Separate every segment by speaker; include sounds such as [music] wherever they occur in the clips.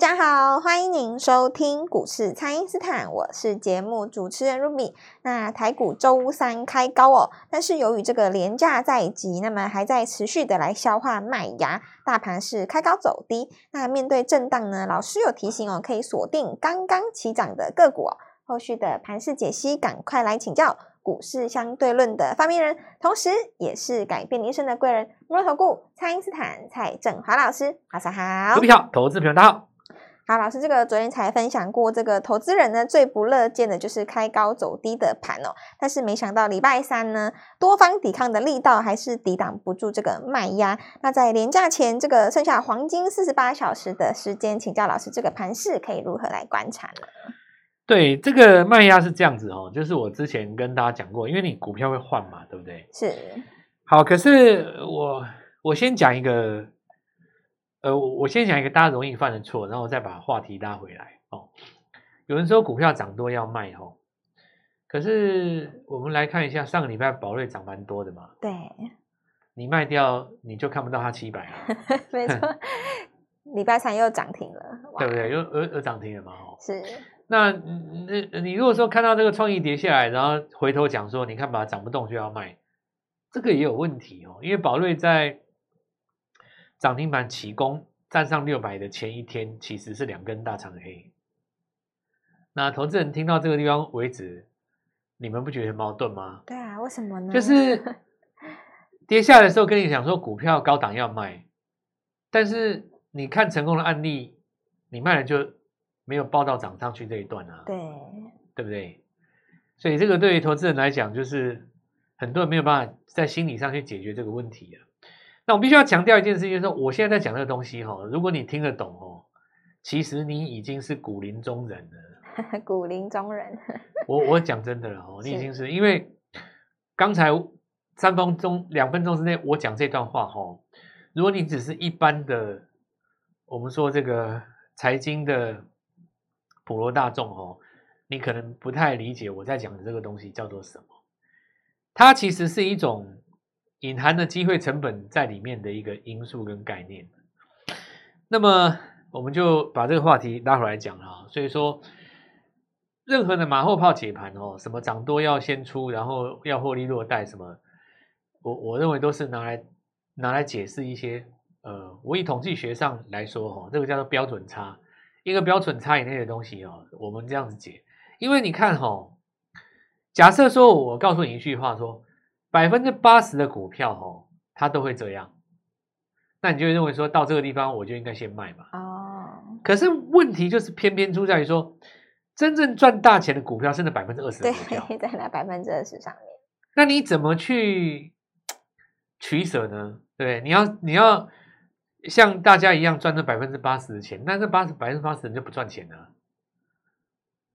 Speaker 1: 大家好，欢迎您收听股市蔡因斯坦，我是节目主持人 Ruby。那台股周三开高哦，但是由于这个廉价在即，那么还在持续的来消化卖芽，大盘是开高走低。那面对震荡呢，老师有提醒哦，可以锁定刚刚起涨的个股哦。后续的盘势解析，赶快来请教股市相对论的发明人，同时也是改变你一生的贵人——摩尔投顾蔡因斯坦蔡正华老师，早上好。
Speaker 2: 股票投资朋友大家好。
Speaker 1: 好，老师，这个昨天才分享过，这个投资人呢最不乐见的就是开高走低的盘哦。但是没想到礼拜三呢，多方抵抗的力道还是抵挡不住这个卖压。那在连假前，这个剩下黄金四十八小时的时间，请教老师，这个盘势可以如何来观察呢？
Speaker 2: 对，这个卖压是这样子哦，就是我之前跟大家讲过，因为你股票会换嘛，对不对？
Speaker 1: 是。
Speaker 2: 好，可是我我先讲一个。呃，我先讲一个大家容易犯的错，然后我再把话题拉回来哦。有人说股票涨多要卖哦，可是我们来看一下上个礼拜宝瑞涨蛮多的嘛。
Speaker 1: 对，
Speaker 2: 你卖掉你就看不到它七百了。[laughs]
Speaker 1: 没错，[laughs] 礼拜三又涨停了，
Speaker 2: 对不对？又又又涨停了嘛？哦，
Speaker 1: 是。
Speaker 2: 那那你如果说看到这个创意跌下来，然后回头讲说，你看吧，涨不动就要卖，这个也有问题哦，因为宝瑞在。涨停板起攻站上六百的前一天，其实是两根大长黑。那投资人听到这个地方为止，你们不觉得矛盾吗？
Speaker 1: 对啊，为什么呢？
Speaker 2: 就是 [laughs] 跌下来的时候跟你讲说股票高档要卖，但是你看成功的案例，你卖了就没有报到涨上去这一段啊。
Speaker 1: 对，
Speaker 2: 对不对？所以这个对于投资人来讲，就是很多人没有办法在心理上去解决这个问题啊。那我必须要强调一件事情，就是说我现在在讲这个东西哈，如果你听得懂哦，其实你已经是古林中人了。[laughs]
Speaker 1: 古林中人，
Speaker 2: 我我讲真的了哦，[laughs] 你已经是因为刚才三分钟、两分钟之内我讲这段话哈，如果你只是一般的，我们说这个财经的普罗大众哦，你可能不太理解我在讲的这个东西叫做什么，它其实是一种。隐含的机会成本在里面的一个因素跟概念，那么我们就把这个话题拉回来讲了。所以说，任何的马后炮解盘哦，什么涨多要先出，然后要获利落袋，什么，我我认为都是拿来拿来解释一些呃，我以统计学上来说哈，这个叫做标准差，一个标准差以内的东西哦，我们这样子解，因为你看哈，假设说我告诉你一句话说。百分之八十的股票哦，它都会这样，那你就会认为说到这个地方我就应该先卖嘛。哦。可是问题就是偏偏出在于说，真正赚大钱的股票是那百分之二十的股票，
Speaker 1: 对，在那百分之二十上面。
Speaker 2: 那你怎么去取舍呢？对，你要你要像大家一样赚那百分之八十的钱，那这八十百分之八十人就不赚钱了。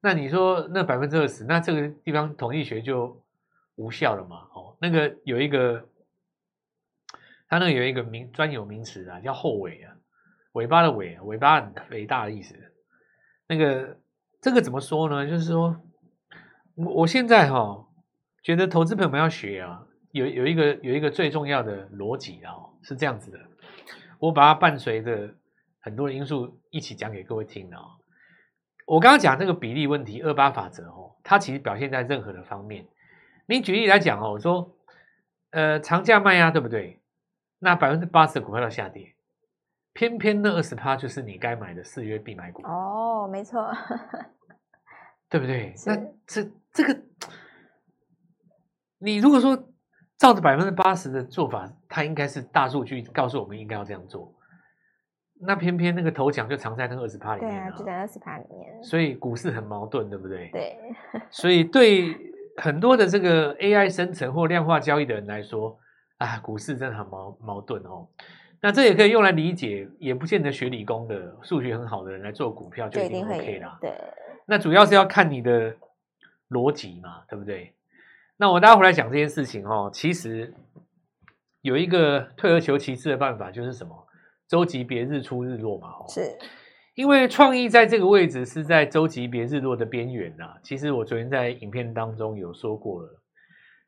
Speaker 2: 那你说那百分之二十，那这个地方统计学就。无效了嘛？哦，那个有一个，它那个有一个名专有名词啊，叫后尾啊，尾巴的尾，尾巴很伟大的意思。那个这个怎么说呢？就是说，我我现在哈、哦、觉得投资朋友们要学啊，有有一个有一个最重要的逻辑啊，是这样子的。我把它伴随着很多的因素一起讲给各位听啊。我刚刚讲这个比例问题，二八法则哦，它其实表现在任何的方面。你举例来讲哦，我说，呃，长假卖压对不对？那百分之八十的股票要下跌，偏偏那二十趴就是你该买的四月必买股。
Speaker 1: 哦，没错，[laughs]
Speaker 2: 对不对？那这这个，你如果说照着百分之八十的做法，它应该是大数据告诉我们应该要这样做。那偏偏那个头奖就藏在那二十趴里面，对啊，
Speaker 1: 就在二十趴里面。
Speaker 2: 所以股市很矛盾，对不对？
Speaker 1: 对。[laughs]
Speaker 2: 所以对。很多的这个 AI 生成或量化交易的人来说，啊，股市真的很矛矛盾哦。那这也可以用来理解，也不见得学理工的、数学很好的人来做股票就一定 OK 啦。
Speaker 1: 对，
Speaker 2: 那主要是要看你的逻辑嘛，对不对？那我待会回来讲这件事情哦。其实有一个退而求其次的办法，就是什么？周级别日出日落嘛。哦，是。因为创意在这个位置是在周级别日落的边缘呐。其实我昨天在影片当中有说过了，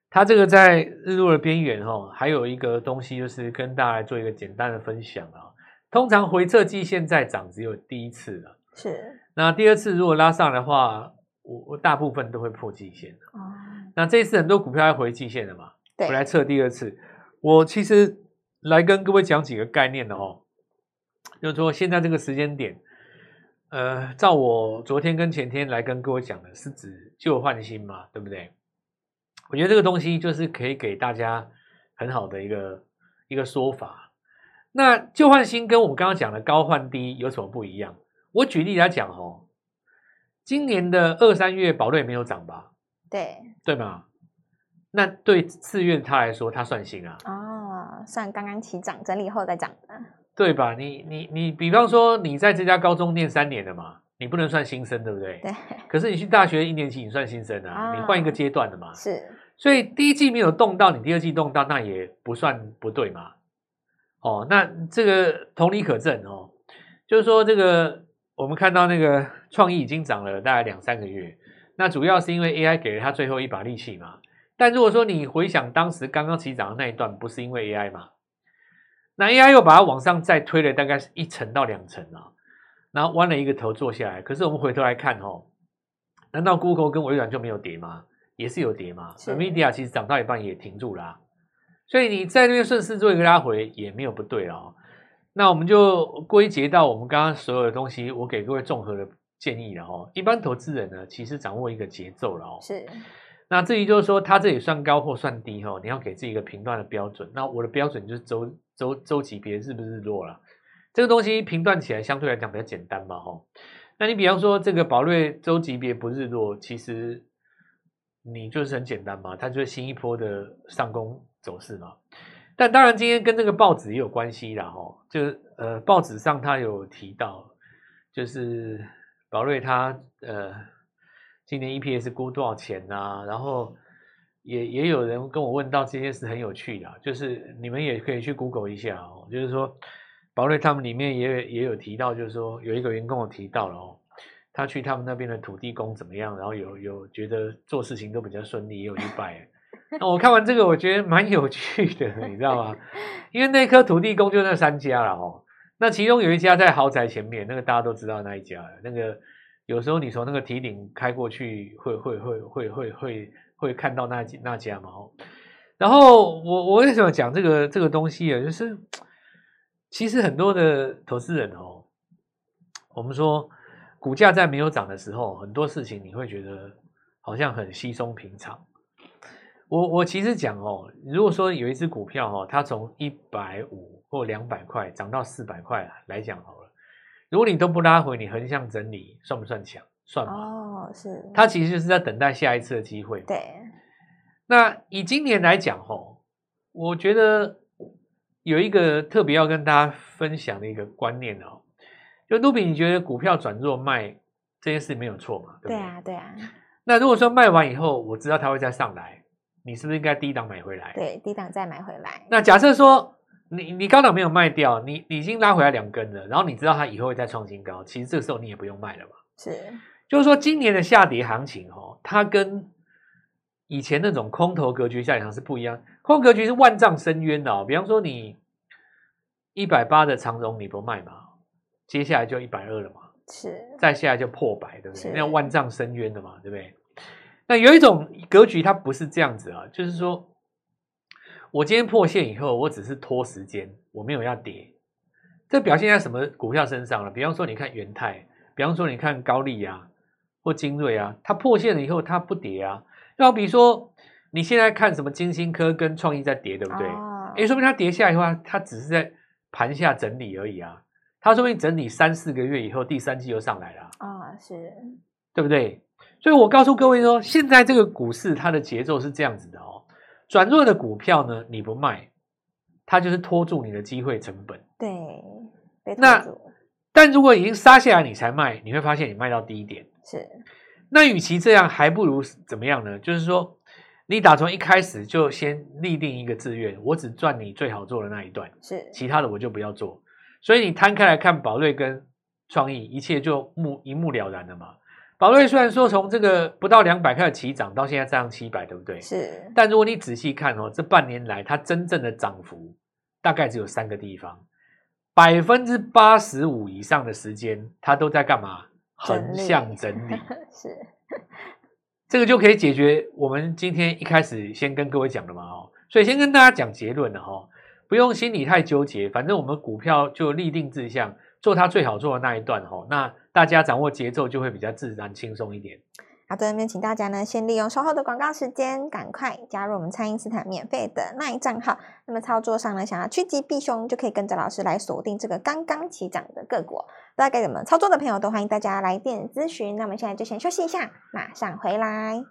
Speaker 2: 它这个在日落的边缘哈，还有一个东西就是跟大家来做一个简单的分享啊。通常回测季线在涨只有第一次了，
Speaker 1: 是。
Speaker 2: 那第二次如果拉上的话，我我大部分都会破季线的。哦。那这一次很多股票要回季线的嘛？对。我来测第二次，我其实来跟各位讲几个概念的哦，就是说现在这个时间点，呃，照我昨天跟前天来跟各位讲的是指旧换新嘛，对不对？我觉得这个东西就是可以给大家很好的一个一个说法。那旧换新跟我们刚刚讲的高换低有什么不一样？我举例来讲哦，今年的二三月宝瑞没有涨吧？
Speaker 1: 对，
Speaker 2: 对吗？那对四月它来说，它算新啊？
Speaker 1: 哦，算刚刚起涨，整理后再涨的，
Speaker 2: 对吧？你你你，比方说你在这家高中念三年了嘛，你不能算新生，对不对？
Speaker 1: 对。
Speaker 2: 可是你去大学一年级，你算新生啊，哦、你换一个阶段的嘛。
Speaker 1: 是。
Speaker 2: 所以第一季没有动到，你第二季动到，那也不算不对嘛。哦，那这个同理可证哦，就是说这个我们看到那个创意已经涨了大概两三个月，那主要是因为 AI 给了他最后一把力气嘛。但如果说你回想当时刚刚起涨的那一段，不是因为 AI 嘛？那 AI 又把它往上再推了大概是一层到两层啊，然后弯了一个头坐下来。可是我们回头来看哦，难道 Google 跟微软就没有跌吗？也是有跌嘛，NVIDIA 其实涨到一半也停住了，啊，所以你在那边顺势做一个拉回也没有不对哦。那我们就归结到我们刚刚所有的东西，我给各位综合的建议了哦。一般投资人呢，其实掌握一个节奏了哦。
Speaker 1: 是。
Speaker 2: 那至于就是说，它这里算高或算低哦，你要给自己一个评断的标准。那我的标准就是周周周级别日不日落了，这个东西评断起来相对来讲比较简单嘛吼。那你比方说这个宝瑞周级别不日落，其实。你就是很简单嘛，它就是新一波的上攻走势嘛。但当然今天跟这个报纸也有关系啦，吼，就是呃报纸上它有提到，就是宝瑞它呃今年 EPS 估多少钱啊？然后也也有人跟我问到这件事很有趣的，就是你们也可以去 Google 一下哦，就是说宝瑞他们里面也也有提到，就是说有一个员工我提到了哦。他去他们那边的土地公怎么样？然后有有觉得做事情都比较顺利，也有去拜。那我看完这个，我觉得蛮有趣的，你知道吗？因为那颗土地公就那三家了哦。那其中有一家在豪宅前面，那个大家都知道那一家。那个有时候你从那个提顶开过去，会会会会会会会看到那那家嘛。然后我我为什么讲这个这个东西啊？就是其实很多的投资人哦，我们说。股价在没有涨的时候，很多事情你会觉得好像很稀松平常。我我其实讲哦，如果说有一只股票哦，它从一百五或两百块涨到四百块来讲好了，如果你都不拉回，你横向整理，算不算强？算吗？
Speaker 1: 哦，是。
Speaker 2: 它其实就是在等待下一次的机会。
Speaker 1: 对。
Speaker 2: 那以今年来讲吼，我觉得有一个特别要跟大家分享的一个观念哦。就卢比，你觉得股票转弱卖这件事没有错嘛？对不对？
Speaker 1: 对啊，对啊。
Speaker 2: 那如果说卖完以后，我知道它会再上来，你是不是应该低档买回来？
Speaker 1: 对，低档再买回来。
Speaker 2: 那假设说你你高档没有卖掉，你你已经拉回来两根了，然后你知道它以后会再创新高，其实这个时候你也不用卖了嘛。
Speaker 1: 是，
Speaker 2: 就是说今年的下跌行情哦，它跟以前那种空头格局下跌行情是不一样。空头格局是万丈深渊的哦，比方说你一百八的长荣你不卖嘛？接下来就一百二了嘛，
Speaker 1: 是，
Speaker 2: 再下来就破百，对不对？那万丈深渊的嘛，对不对？那有一种格局，它不是这样子啊，就是说，我今天破线以后，我只是拖时间，我没有要跌。这表现在什么股票身上了？比方说，你看元泰，比方说，你看高利啊，或精锐啊，它破线了以后，它不跌啊。要比如说，你现在看什么金星科跟创意在跌，对不对？哎、哦，说明它跌下来的话，它只是在盘下整理而已啊。它说不定整理三四个月以后，第三季又上来了啊，
Speaker 1: 是，
Speaker 2: 对不对？所以我告诉各位说，现在这个股市它的节奏是这样子的哦。转弱的股票呢，你不卖，它就是拖住你的机会成本。
Speaker 1: 对，
Speaker 2: 那但如果已经杀下来你才卖，你会发现你卖到低点。
Speaker 1: 是，
Speaker 2: 那与其这样，还不如怎么样呢？就是说，你打从一开始就先立定一个志愿，我只赚你最好做的那一段，
Speaker 1: 是，
Speaker 2: 其他的我就不要做。所以你摊开来看，宝瑞跟创意，一切就目一目了然了嘛。宝瑞虽然说从这个不到两百块的起涨到现在涨七百，对不对？
Speaker 1: 是。
Speaker 2: 但如果你仔细看哦，这半年来它真正的涨幅大概只有三个地方。百分之八十五以上的时间，它都在干嘛？横向整理。[laughs]
Speaker 1: 是，
Speaker 2: 这个就可以解决我们今天一开始先跟各位讲的嘛哦。所以先跟大家讲结论了哈，不用心里太纠结，反正我们股票就立定志向，做它最好做的那一段哈。那大家掌握节奏就会比较自然轻松一点。
Speaker 1: 好的，那边请大家呢，先利用稍后的广告时间，赶快加入我们蔡因斯坦免费的奈账号。那么操作上呢，想要趋吉避凶，就可以跟着老师来锁定这个刚刚起涨的个股。不知道该怎么操作的朋友，都欢迎大家来电咨询。那我们现在就先休息一下，马上回来。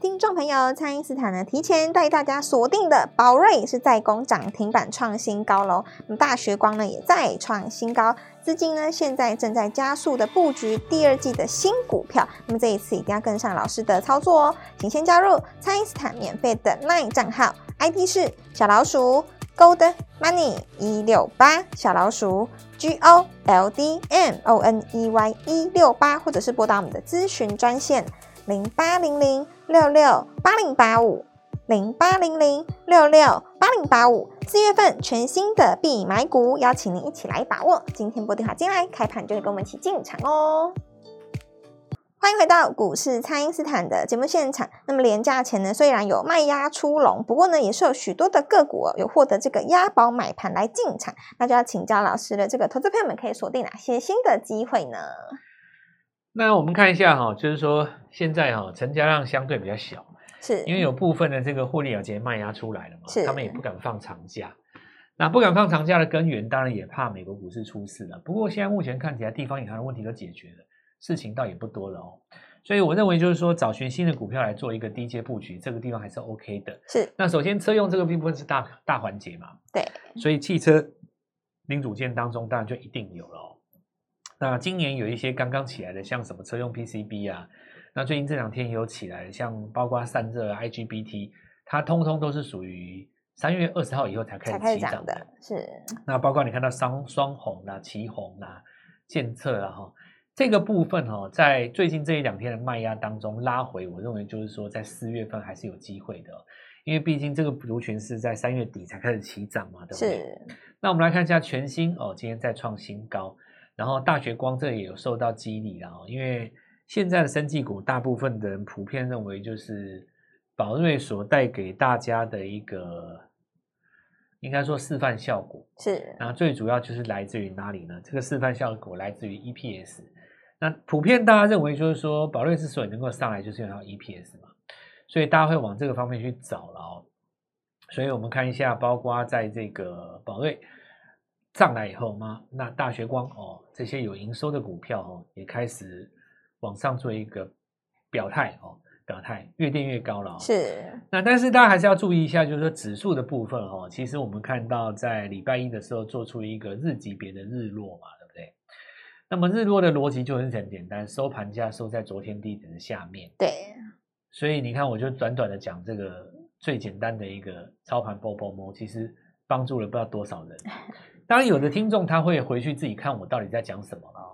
Speaker 1: 听众朋友，蔡因斯坦呢提前带大家锁定的宝瑞是再攻涨停板创新高喽。那么大学光呢也再创新高，资金呢现在正在加速的布局第二季的新股票。那么这一次一定要跟上老师的操作哦，请先加入蔡因斯坦免费的 LINE 账号，ID 是小老鼠 Gold Money 一六八，小老鼠 G O L D M O N E Y 一六八，或者是拨打我们的咨询专线。零八零零六六八零八五，零八零零六六八零八五，四月份全新的必买股，邀请您一起来把握。今天拨电话进来，开盘就会跟我们一起进场哦。欢迎回到股市，蔡因斯坦的节目现场。那么连假前呢，虽然有卖压出笼，不过呢，也是有许多的个股有获得这个押宝买盘来进场。那就要请教老师了，这个投资朋友们可以锁定哪些新的机会呢？
Speaker 2: 那我们看一下哈，就是说现在哈成交量相对比较小，
Speaker 1: 是
Speaker 2: 因为有部分的这个获利了结卖压出来了嘛，
Speaker 1: 是
Speaker 2: 他们也不敢放长假。那不敢放长假的根源，当然也怕美国股市出事了。不过现在目前看起来，地方银行的问题都解决了，事情倒也不多了哦。所以我认为就是说，找寻新的股票来做一个低阶布局，这个地方还是 OK 的。
Speaker 1: 是。那
Speaker 2: 首先车用这个部分是大大环节嘛，
Speaker 1: 对。
Speaker 2: 所以汽车零组件当中，当然就一定有了。那今年有一些刚刚起来的，像什么车用 PCB 啊，那最近这两天也有起来，像包括散热、IGBT，它通通都是属于三月二十号以后才开始起涨的。
Speaker 1: 是。
Speaker 2: 那包括你看到双双红啦、奇红啦、建策啦哈，这个部分哈，在最近这一两天的卖压当中拉回，我认为就是说在四月份还是有机会的，因为毕竟这个族群是在三月底才开始起涨嘛，对不对？是。那我们来看一下全新哦，今天再创新高。然后大学光这也有受到激励了哦，因为现在的生技股，大部分的人普遍认为就是宝瑞所带给大家的一个，应该说示范效果
Speaker 1: 是。然后
Speaker 2: 最主要就是来自于哪里呢？这个示范效果来自于 EPS。那普遍大家认为就是说宝瑞之所以能够上来，就是因为它 EPS 嘛，所以大家会往这个方面去找了哦。所以我们看一下，包括在这个宝瑞。上来以后吗？那大学光哦，这些有营收的股票哦，也开始往上做一个表态哦，表态越垫越高了，哦。
Speaker 1: 是。那
Speaker 2: 但是大家还是要注意一下，就是说指数的部分哦，其实我们看到在礼拜一的时候做出一个日级别的日落嘛，对不对？那么日落的逻辑就很很简单，收盘价收在昨天低点的下面。
Speaker 1: 对。
Speaker 2: 所以你看，我就短短的讲这个最简单的一个操盘波波摸，其实帮助了不知道多少人。[laughs] 当然，有的听众他会回去自己看我到底在讲什么啊。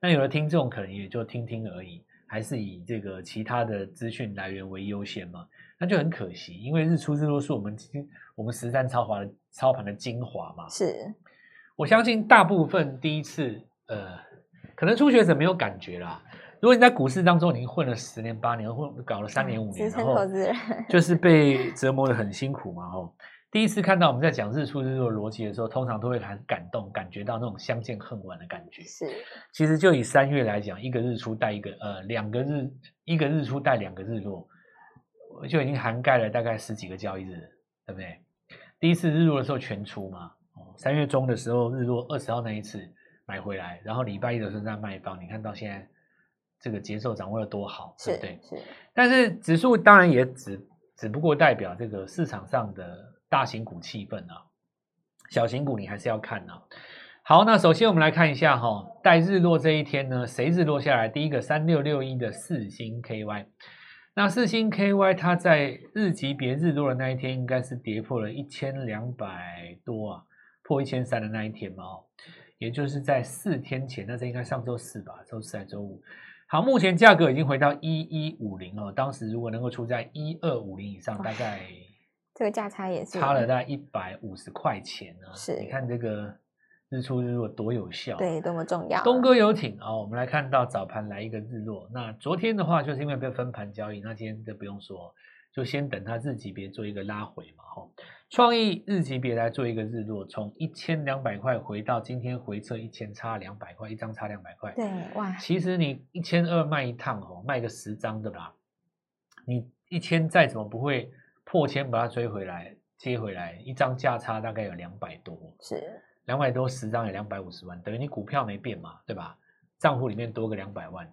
Speaker 2: 那有的听众可能也就听听而已，还是以这个其他的资讯来源为优先嘛？那就很可惜，因为日出日落是我们我们实战操盘的操盘的精华嘛。
Speaker 1: 是，
Speaker 2: 我相信大部分第一次呃，可能初学者没有感觉啦。如果你在股市当中已经混了十年八年，或搞了三年五年，[laughs] 然后就是被折磨得很辛苦嘛，吼。第一次看到我们在讲日出日落逻辑的时候，通常都会很感动，感觉到那种相见恨晚的感觉。
Speaker 1: 是，
Speaker 2: 其实就以三月来讲，一个日出带一个呃两个日，一个日出带两个日落，就已经涵盖了大概十几个交易日，对不对？第一次日落的时候全出嘛，哦，三月中的时候日落二十号那一次买回来，然后礼拜一的时候在卖方，你看到现在这个节奏掌握的多好，对不对？是。但是指数当然也只只不过代表这个市场上的。大型股气氛啊，小型股你还是要看啊。好，那首先我们来看一下哈、哦，带日落这一天呢，谁日落下来？第一个三六六一的四星 KY，那四星 KY 它在日级别日落的那一天，应该是跌破了一千两百多啊，破一千三的那一天嘛，哦，也就是在四天前，那这应该上周四吧，周四还是周五？好，目前价格已经回到一一五零哦，当时如果能够出在一二五零以上，大概。
Speaker 1: 这个价差也是
Speaker 2: 差了大概一百五十块钱呢。
Speaker 1: 是，
Speaker 2: 你看这个日出日落多有效，
Speaker 1: 对，多么重要。
Speaker 2: 东哥游艇啊，我们来看到早盘来一个日落。那昨天的话，就是因为被分盘交易，那今天就不用说，就先等它日级别做一个拉回嘛。哈，创意日级别来做一个日落，从一千两百块回到今天回撤一千，差两百块，一张差两百块。
Speaker 1: 对，哇，
Speaker 2: 其实你一千二卖一趟哦，卖个十张对吧？你一千再怎么不会破千，把它追回来接回来，一张价差大概有两百多，
Speaker 1: 是。
Speaker 2: 两百多十张有两百五十万，等于你股票没变嘛，对吧？账户里面多个两百万，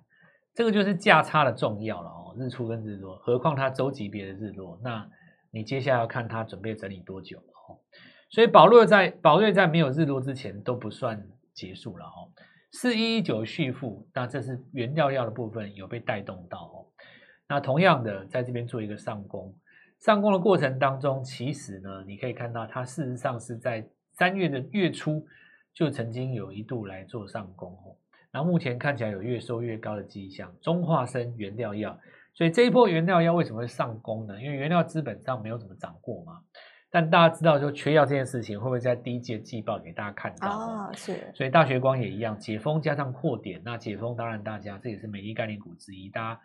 Speaker 2: 这个就是价差的重要了哦。日出跟日落，何况它周级别的日落，那你接下来要看它准备整理多久哦。所以宝瑞在宝瑞在没有日落之前都不算结束了哦。四一一九续付，那这是原料药的部分有被带动到哦。那同样的在这边做一个上攻，上攻的过程当中，其实呢，你可以看到它事实上是在。三月的月初就曾经有一度来做上攻哦，然后目前看起来有越收越高的迹象。中化生原料药，所以这一波原料药为什么会上攻呢？因为原料资本上没有怎么涨过嘛。但大家知道，就缺药这件事情会不会在第一季季报给大家看到？
Speaker 1: 哦，是。
Speaker 2: 所以大学光也一样，解封加上扩点，那解封当然大家这也是美丽概念股之一。大家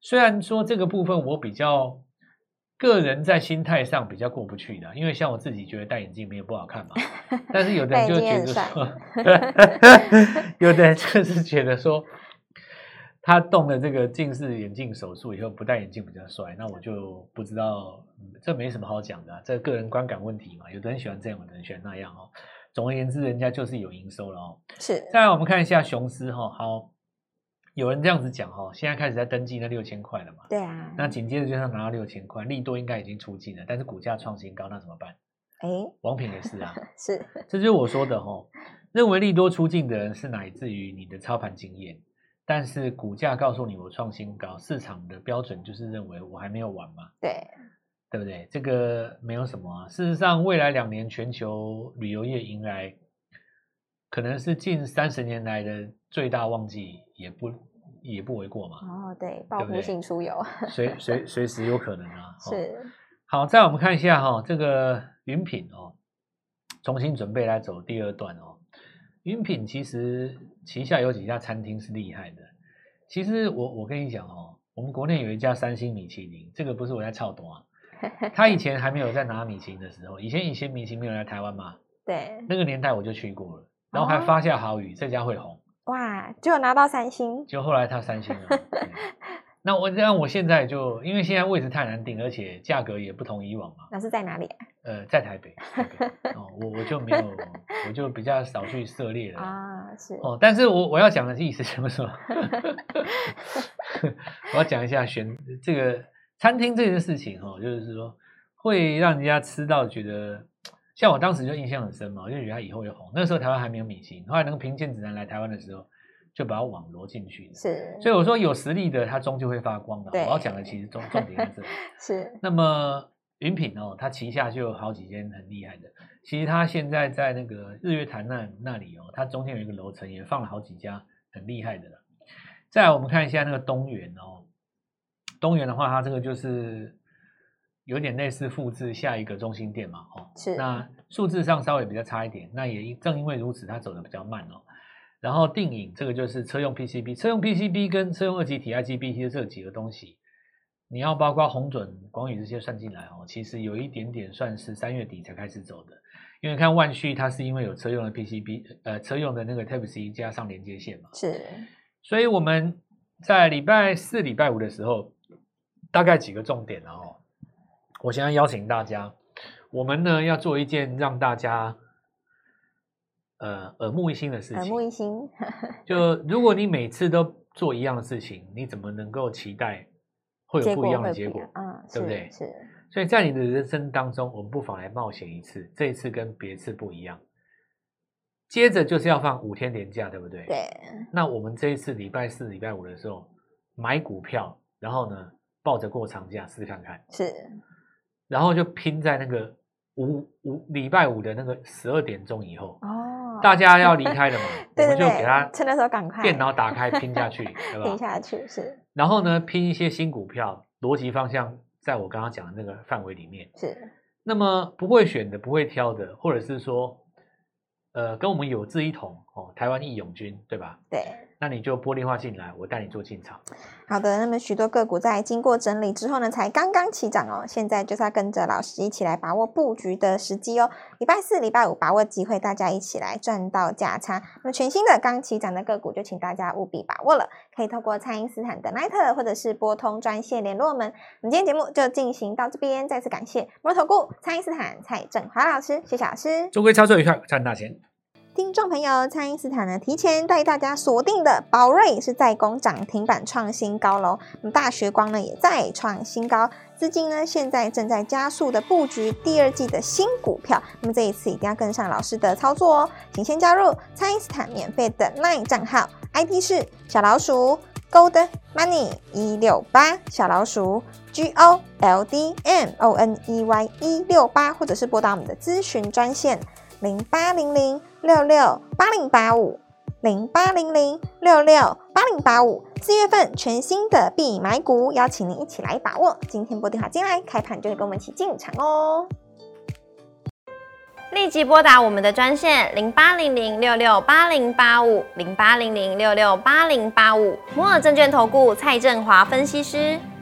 Speaker 2: 虽然说这个部分我比较。个人在心态上比较过不去的，因为像我自己觉得戴眼镜没有不好看嘛，[laughs] 但是有的人就觉得说，[laughs] 有的人就是觉得说，他动了这个近视眼镜手术以后不戴眼镜比较帅，那我就不知道，这没什么好讲的啊，这个人观感问题嘛，有的人喜欢这样，有的人喜欢那样哦。总而言之，人家就是有营收了哦。
Speaker 1: 是。
Speaker 2: 再来我们看一下雄狮哈，好。有人这样子讲哈，现在开始在登记那六千块了嘛？
Speaker 1: 对啊。
Speaker 2: 那紧接着就要拿到六千块，利多应该已经出尽了，但是股价创新高，那怎么办？哎，王品也是啊，[laughs]
Speaker 1: 是，
Speaker 2: 这就是我说的哈，认为利多出尽的人是乃至于你的操盘经验，但是股价告诉你我创新高，市场的标准就是认为我还没有完嘛？
Speaker 1: 对，
Speaker 2: 对不对？这个没有什么啊。事实上，未来两年全球旅游业迎来可能是近三十年来的最大旺季，也不。也不为过嘛。
Speaker 1: 哦，对，报复性出游，
Speaker 2: 随随 [laughs] 随时有可能啊。
Speaker 1: 是。
Speaker 2: 好，再我们看一下哈，这个云品哦，重新准备来走第二段哦。云品其实旗下有几家餐厅是厉害的。其实我我跟你讲哦，我们国内有一家三星米其林，这个不是我在操作啊。[laughs] 他以前还没有在拿米其林的时候，以前以前米其林没有来台湾嘛。
Speaker 1: 对。那
Speaker 2: 个年代我就去过了，然后还发下好语，哦、这家会红。
Speaker 1: 哇，就拿到三星，
Speaker 2: 就后来他三星了。[laughs] 那我那我现在就因为现在位置太难定，而且价格也不同以往嘛。
Speaker 1: 那是在哪里啊？
Speaker 2: 呃，在台北。台北哦，我我就没有，我就比较少去涉猎了
Speaker 1: 啊。是
Speaker 2: 哦，但是我我要讲的意思是什么？[laughs] 我要讲一下选这个餐厅这件事情哦，就是说会让人家吃到觉得。像我当时就印象很深嘛，我就觉得他以后会红。那时候台湾还没有米其林，后来那个评鉴指南来台湾的时候，就把它网罗进去。
Speaker 1: 是，
Speaker 2: 所以我说有实力的，他终究会发光的。我要讲的其实重重点在这里。[laughs]
Speaker 1: 是。
Speaker 2: 那么云品哦，它旗下就有好几间很厉害的。其实它现在在那个日月潭那那里哦，它中间有一个楼层，也放了好几家很厉害的了。再来我们看一下那个东元哦，东元的话，它这个就是。有点类似复制下一个中心店嘛，哦，
Speaker 1: 是。
Speaker 2: 那数字上稍微比较差一点，那也正因为如此，它走得比较慢哦。然后定影这个就是车用 PCB，车用 PCB 跟车用二极体 IGBT 的这几个东西，你要包括红准、广宇这些算进来哦，其实有一点点算是三月底才开始走的。因为看万旭它是因为有车用的 PCB，呃，车用的那个 Type C 加上连接线嘛，
Speaker 1: 是。
Speaker 2: 所以我们在礼拜四、礼拜五的时候，大概几个重点哦。我现在邀请大家，我们呢要做一件让大家呃耳目一新的事情。
Speaker 1: 耳目一新，
Speaker 2: 就如果你每次都做一样的事情，你怎么能够期待会有不一样的结果？
Speaker 1: 嗯，
Speaker 2: 对不对？
Speaker 1: 是。
Speaker 2: 所以在你的人生当中，我们不妨来冒险一次，这一次跟别次不一样。接着就是要放五天连假，对不对？
Speaker 1: 对。
Speaker 2: 那我们这一次礼拜四、礼拜五的时候买股票，然后呢抱着过长假试看看。
Speaker 1: 是。
Speaker 2: 然后就拼在那个五五礼拜五的那个十二点钟以后
Speaker 1: 哦，
Speaker 2: 大家要离开了嘛，
Speaker 1: 对对对，
Speaker 2: 我们就给他
Speaker 1: 趁那时候赶快
Speaker 2: 电脑打开拼下去，[laughs] 对吧？
Speaker 1: 拼下去是。
Speaker 2: 然后呢，拼一些新股票，逻辑方向在我刚刚讲的那个范围里面
Speaker 1: 是。
Speaker 2: 那么不会选的、不会挑的，或者是说呃，跟我们有志一同哦，台湾义勇军，对吧？
Speaker 1: 对。
Speaker 2: 那你就拨电话进来，我带你做进场。
Speaker 1: 好的，那么许多个股在经过整理之后呢，才刚刚起涨哦。现在就是要跟着老师一起来把握布局的时机哦。礼拜四、礼拜五把握机会，大家一起来赚到价差。那么全新的刚起涨的个股，就请大家务必把握了。可以透过蔡因斯坦的 LINE 或者是拨通专线联络我们。我们今天节目就进行到这边，再次感谢摩尔投顾蔡因斯坦蔡振华老师，谢谢老师。
Speaker 2: 祝各位操作愉快，赚大钱。
Speaker 1: 听众朋友，蔡因斯坦呢提前带大家锁定的宝瑞是再攻涨停板创新高喽。那么大学光呢也再创新高，资金呢现在正在加速的布局第二季的新股票。那么这一次一定要跟上老师的操作哦，请先加入蔡因斯坦免费的 LINE 账号，ID 是小老鼠 Gold Money 一六八小老鼠 G O L D M O N E Y 一六八，或者是拨打我们的咨询专线。零八零零六六八零八五，零八零零六六八零八五，四月份全新的必买股，邀请您一起来把握。今天拨电话进来，开盘就会跟我们一起进场哦。
Speaker 3: 立即拨打我们的专线零八零零六六八零八五，零八零零六六八零八五，摩尔证券投顾蔡振华分析师。